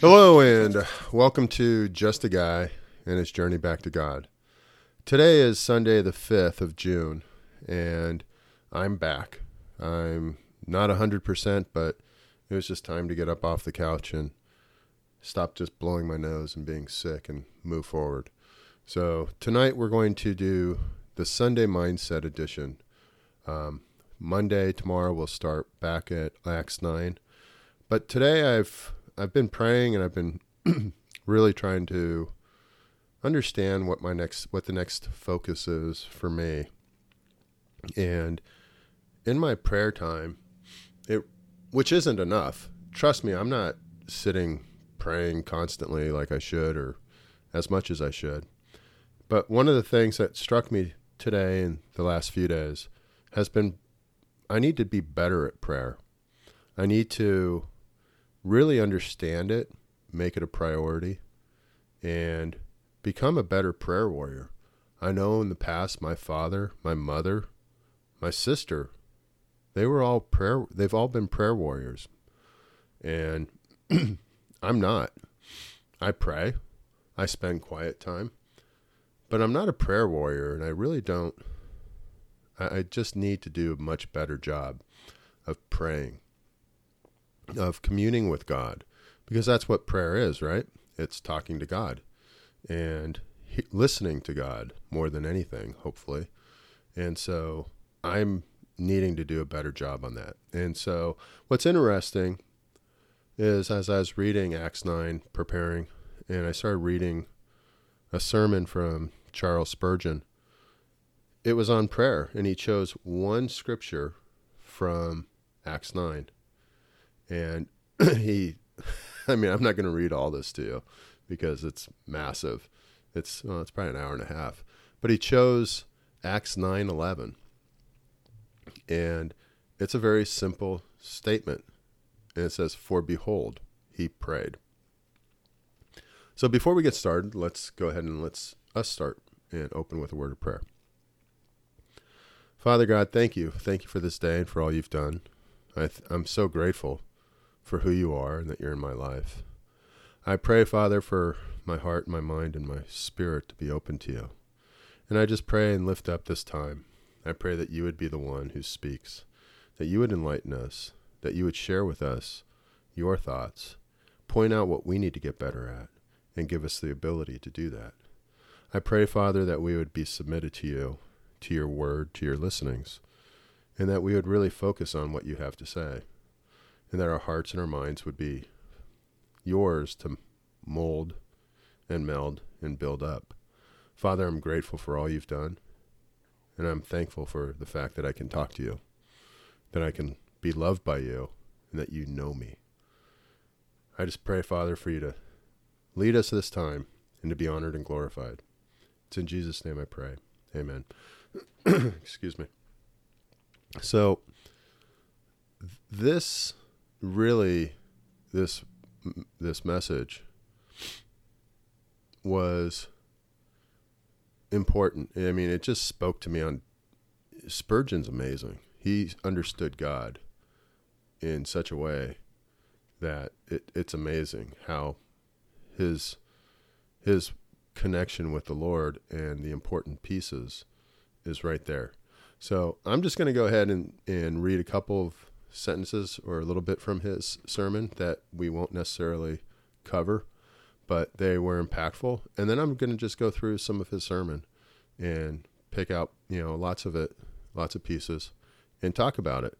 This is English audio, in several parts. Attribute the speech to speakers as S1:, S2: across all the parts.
S1: Hello, and welcome to Just a Guy and his journey back to God. Today is Sunday, the 5th of June, and I'm back. I'm not 100%, but it was just time to get up off the couch and stop just blowing my nose and being sick and move forward. So, tonight we're going to do the Sunday Mindset Edition. Um, Monday, tomorrow, we'll start back at Acts 9. But today I've I've been praying and I've been really trying to understand what my next what the next focus is for me. And in my prayer time, it which isn't enough. Trust me, I'm not sitting praying constantly like I should or as much as I should. But one of the things that struck me today and the last few days has been I need to be better at prayer. I need to really understand it, make it a priority, and become a better prayer warrior. I know in the past my father, my mother, my sister, they were all prayer they've all been prayer warriors. And I'm not. I pray. I spend quiet time. But I'm not a prayer warrior and I really don't I, just need to do a much better job of praying of communing with God, because that's what prayer is, right? It's talking to God and he, listening to God more than anything, hopefully. And so I'm needing to do a better job on that. And so what's interesting is as I was reading Acts 9, preparing, and I started reading a sermon from Charles Spurgeon. It was on prayer, and he chose one scripture from Acts 9 and he i mean i'm not going to read all this to you because it's massive. It's well, it's probably an hour and a half. But he chose acts 9 11 and it's a very simple statement. And it says for behold he prayed. So before we get started let's go ahead and let's us start and open with a word of prayer father god thank you thank you for this day and for all you've done I th- i'm so grateful for who you are and that you're in my life. I pray, Father, for my heart, my mind, and my spirit to be open to you. And I just pray and lift up this time. I pray that you would be the one who speaks, that you would enlighten us, that you would share with us your thoughts, point out what we need to get better at, and give us the ability to do that. I pray, Father, that we would be submitted to you, to your word, to your listenings, and that we would really focus on what you have to say and that our hearts and our minds would be yours to mold and meld and build up. Father, I'm grateful for all you've done, and I'm thankful for the fact that I can talk to you, that I can be loved by you, and that you know me. I just pray, Father, for you to lead us this time and to be honored and glorified. It's in Jesus' name I pray. Amen. Excuse me. So, this really this this message was important. I mean, it just spoke to me on Spurgeon's amazing. He understood God in such a way that it, it's amazing how his his connection with the Lord and the important pieces is right there. So I'm just going to go ahead and, and read a couple of sentences or a little bit from his sermon that we won't necessarily cover, but they were impactful. And then I'm going to just go through some of his sermon and pick out, you know, lots of it, lots of pieces, and talk about it.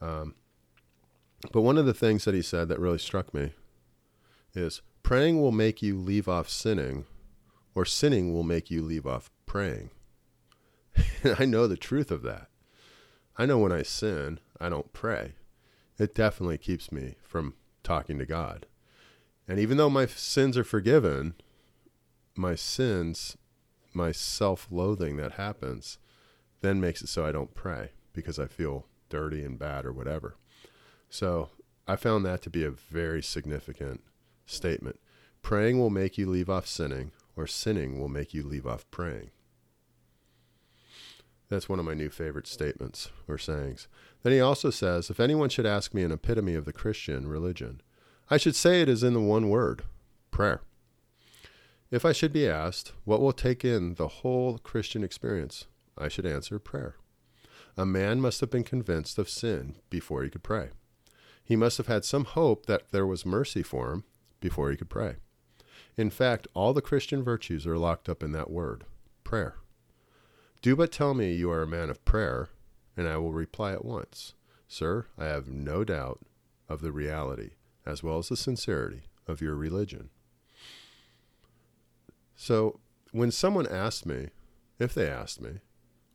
S1: Um, but one of the things that he said that really struck me is praying will make you leave off sinning, or sinning will make you leave off praying. I know the truth of that. I know when I sin, I don't pray. It definitely keeps me from talking to God. And even though my sins are forgiven, my sins, my self loathing that happens, then makes it so I don't pray because I feel dirty and bad or whatever. So I found that to be a very significant statement. Praying will make you leave off sinning, or sinning will make you leave off praying. That's one of my new favorite statements or sayings. Then he also says, If anyone should ask me an epitome of the Christian religion, I should say it is in the one word prayer. If I should be asked, What will take in the whole Christian experience? I should answer prayer. A man must have been convinced of sin before he could pray. He must have had some hope that there was mercy for him before he could pray. In fact, all the Christian virtues are locked up in that word prayer. Do but tell me you are a man of prayer, and I will reply at once, Sir, I have no doubt of the reality as well as the sincerity of your religion. So, when someone asked me, if they asked me,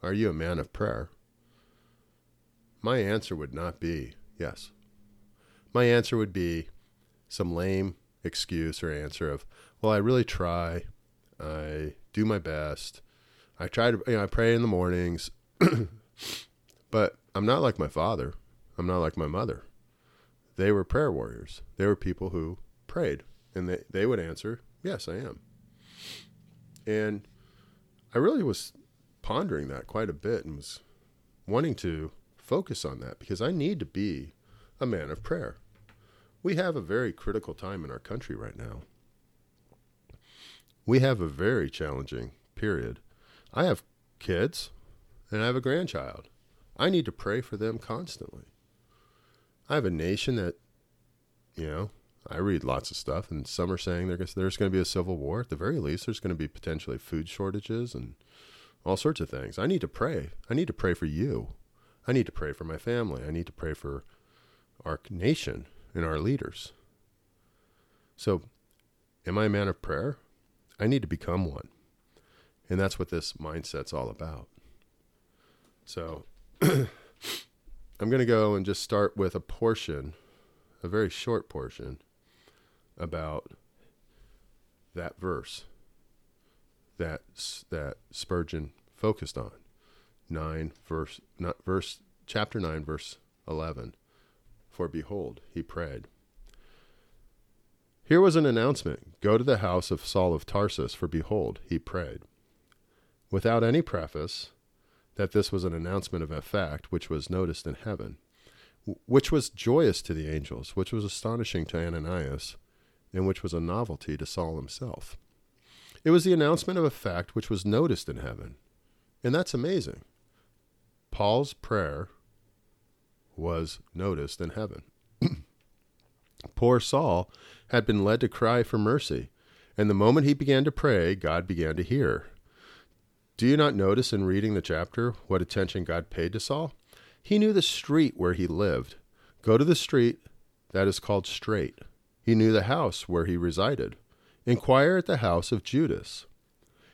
S1: Are you a man of prayer? my answer would not be yes. My answer would be some lame excuse or answer of, Well, I really try. I do my best. I try to, you know, I pray in the mornings, but I'm not like my father. I'm not like my mother. They were prayer warriors. They were people who prayed, and they, they would answer, Yes, I am. And I really was pondering that quite a bit and was wanting to focus on that because I need to be a man of prayer. We have a very critical time in our country right now. We have a very challenging period. I have kids and I have a grandchild. I need to pray for them constantly. I have a nation that, you know, I read lots of stuff, and some are saying there's, going to be a civil war. At the very least, there's going to be potentially food shortages and all sorts of things. I need to pray. I need to pray for you. I need to pray for my family. I need to pray for our nation and our leaders. So, am I a man of prayer? I need to become one. And that's what this mindset's all about. So, I'm going to go and just start with a portion, a very short portion about that verse that that Spurgeon focused on. 9 verse not verse chapter 9 verse 11 for behold he prayed here was an announcement go to the house of Saul of Tarsus for behold he prayed without any preface that this was an announcement of a fact which was noticed in heaven which was joyous to the angels which was astonishing to Ananias and which was a novelty to Saul himself. It was the announcement of a fact which was noticed in heaven. And that's amazing. Paul's prayer was noticed in heaven. Poor Saul had been led to cry for mercy, and the moment he began to pray, God began to hear. Do you not notice in reading the chapter what attention God paid to Saul? He knew the street where he lived. Go to the street that is called Straight. He knew the house where he resided. Inquire at the house of Judas.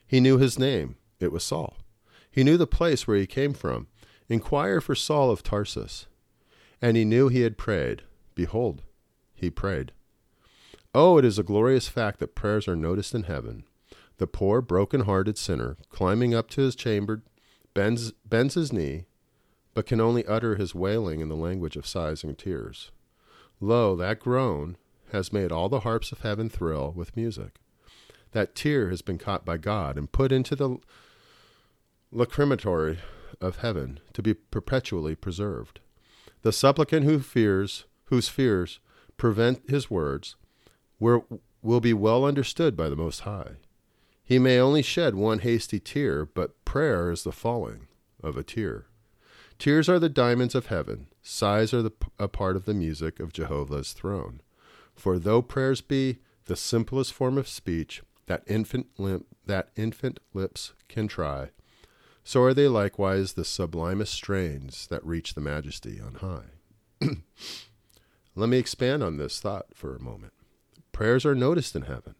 S1: He knew his name. It was Saul. He knew the place where he came from. Inquire for Saul of Tarsus. And he knew he had prayed. Behold, he prayed. Oh, it is a glorious fact that prayers are noticed in heaven. The poor, broken hearted sinner, climbing up to his chamber, bends, bends his knee, but can only utter his wailing in the language of sighs and tears. Lo, that groan has made all the harps of heaven thrill with music. That tear has been caught by God and put into the lacrimatory of heaven to be perpetually preserved. The supplicant who fears, whose fears prevent his words, will be well understood by the Most High. He may only shed one hasty tear, but prayer is the falling of a tear. Tears are the diamonds of heaven. Sighs are the, a part of the music of Jehovah's throne. For though prayers be the simplest form of speech that infant, limp, that infant lips can try, so are they likewise the sublimest strains that reach the majesty on high. Let me expand on this thought for a moment. Prayers are noticed in heaven.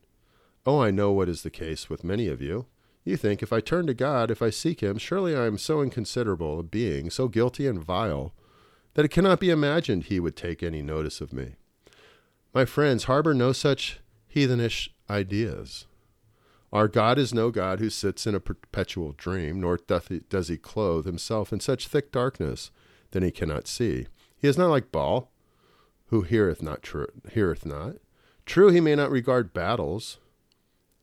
S1: Oh, I know what is the case with many of you. You think, if I turn to God, if I seek Him, surely I am so inconsiderable a being, so guilty and vile, that it cannot be imagined He would take any notice of me. My friends, harbor no such heathenish ideas. Our God is no God who sits in a perpetual dream, nor doth he, does he clothe himself in such thick darkness that he cannot see. He is not like Baal, who heareth not, tr- heareth not. True, he may not regard battles.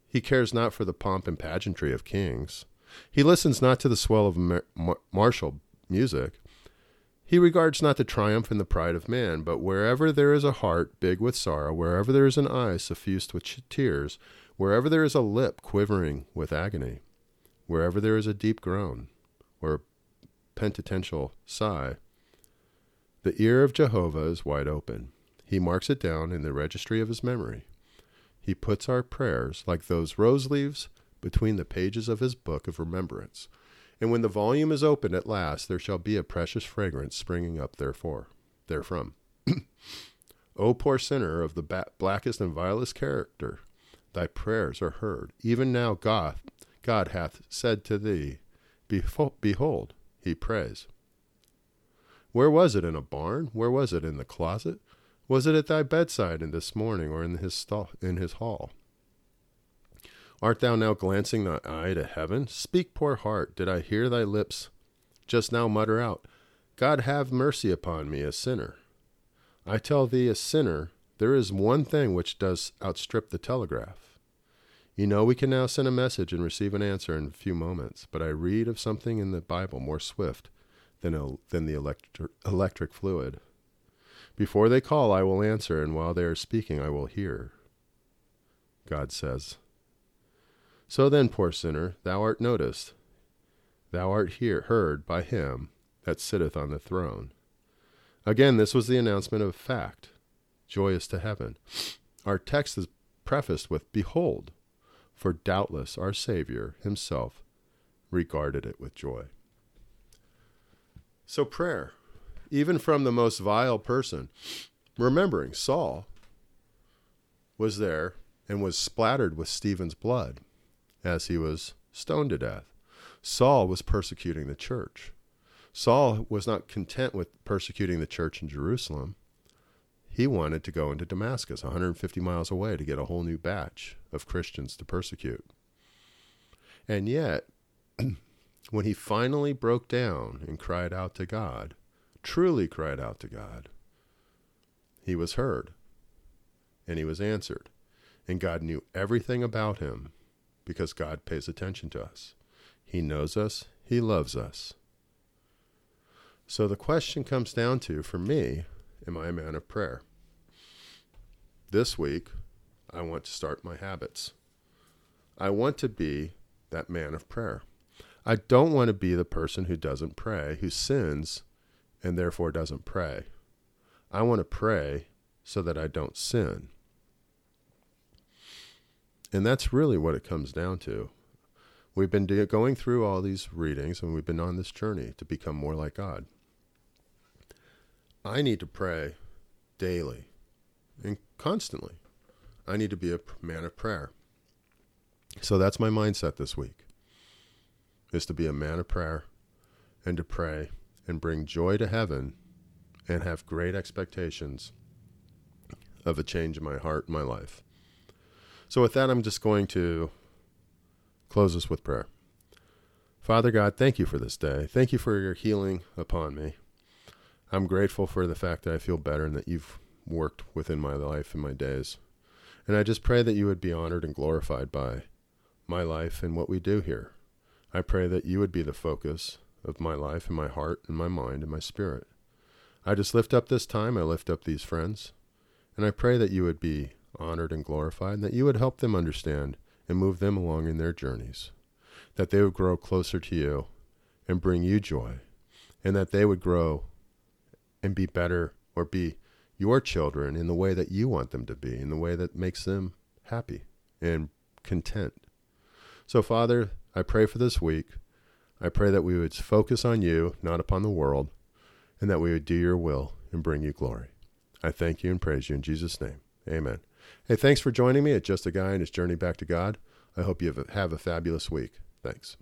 S1: He cares not for the pomp and pageantry of kings. He listens not to the swell of mar- mar- martial music. He regards not the triumph and the pride of man, but wherever there is a heart big with sorrow, wherever there is an eye suffused with tears, wherever there is a lip quivering with agony, wherever there is a deep groan or a penitential sigh, the ear of Jehovah is wide open. He marks it down in the registry of his memory. He puts our prayers, like those rose leaves, between the pages of his book of remembrance. And when the volume is opened at last, there shall be a precious fragrance springing up therefore, therefrom. o poor sinner of the ba- blackest and vilest character, thy prayers are heard. Even now God, God hath said to thee, Behold, he prays. Where was it in a barn? Where was it in the closet? Was it at thy bedside in this morning, or in his stall, in his hall? Art thou now glancing thy eye to heaven? Speak, poor heart, did I hear thy lips just now mutter out, God have mercy upon me, a sinner? I tell thee, a sinner, there is one thing which does outstrip the telegraph. You know we can now send a message and receive an answer in a few moments, but I read of something in the Bible more swift than, than the electri- electric fluid. Before they call, I will answer, and while they are speaking, I will hear. God says, so then, poor sinner, thou art noticed. Thou art here heard by him that sitteth on the throne. Again, this was the announcement of fact, joyous to heaven. Our text is prefaced with Behold, for doubtless our Savior himself regarded it with joy. So, prayer, even from the most vile person, remembering Saul was there and was splattered with Stephen's blood as he was stoned to death. Saul was persecuting the church. Saul was not content with persecuting the church in Jerusalem. He wanted to go into Damascus, 150 miles away, to get a whole new batch of Christians to persecute. And yet, when he finally broke down and cried out to God, truly cried out to God, he was heard and he was answered. And God knew everything about him because God pays attention to us. He knows us, He loves us. So the question comes down to for me, am I a man of prayer? This week, I want to start my habits. I want to be that man of prayer. I don't want to be the person who doesn't pray, who sins and therefore doesn't pray. I want to pray so that I don't sin. And that's really what it comes down to. We've been do- going through all these readings and we've been on this journey to become more like God. I need to pray daily and constantly. I need to be a man of prayer. So that's my mindset this week. Is to be a man of prayer and to pray and bring joy to heaven and have great expectations of a change in my heart and my life. So, with that, I'm just going to close us with prayer. Father God, thank you for this day. Thank you for your healing upon me. I'm grateful for the fact that I feel better and that you've worked within my life and my days. And I just pray that you would be honored and glorified by my life and what we do here. I pray that you would be the focus of my life and my heart and my mind and my spirit. I just lift up this time. I lift up these friends. And I pray that you would be honored and glorified, and that you would help them understand and move them along in their journeys, that they would grow closer to you and bring you joy, and that they would grow and be better or be your children in the way that you want them to be, in the way that makes them happy and content. So, Father, I pray for this week. I pray that we would focus on you, not upon the world, and that we would do your will and bring you glory. I thank you and praise you in Jesus' name. Amen. Hey, thanks for joining me at Just a Guy and His Journey Back to God. I hope you have a, have a fabulous week. Thanks.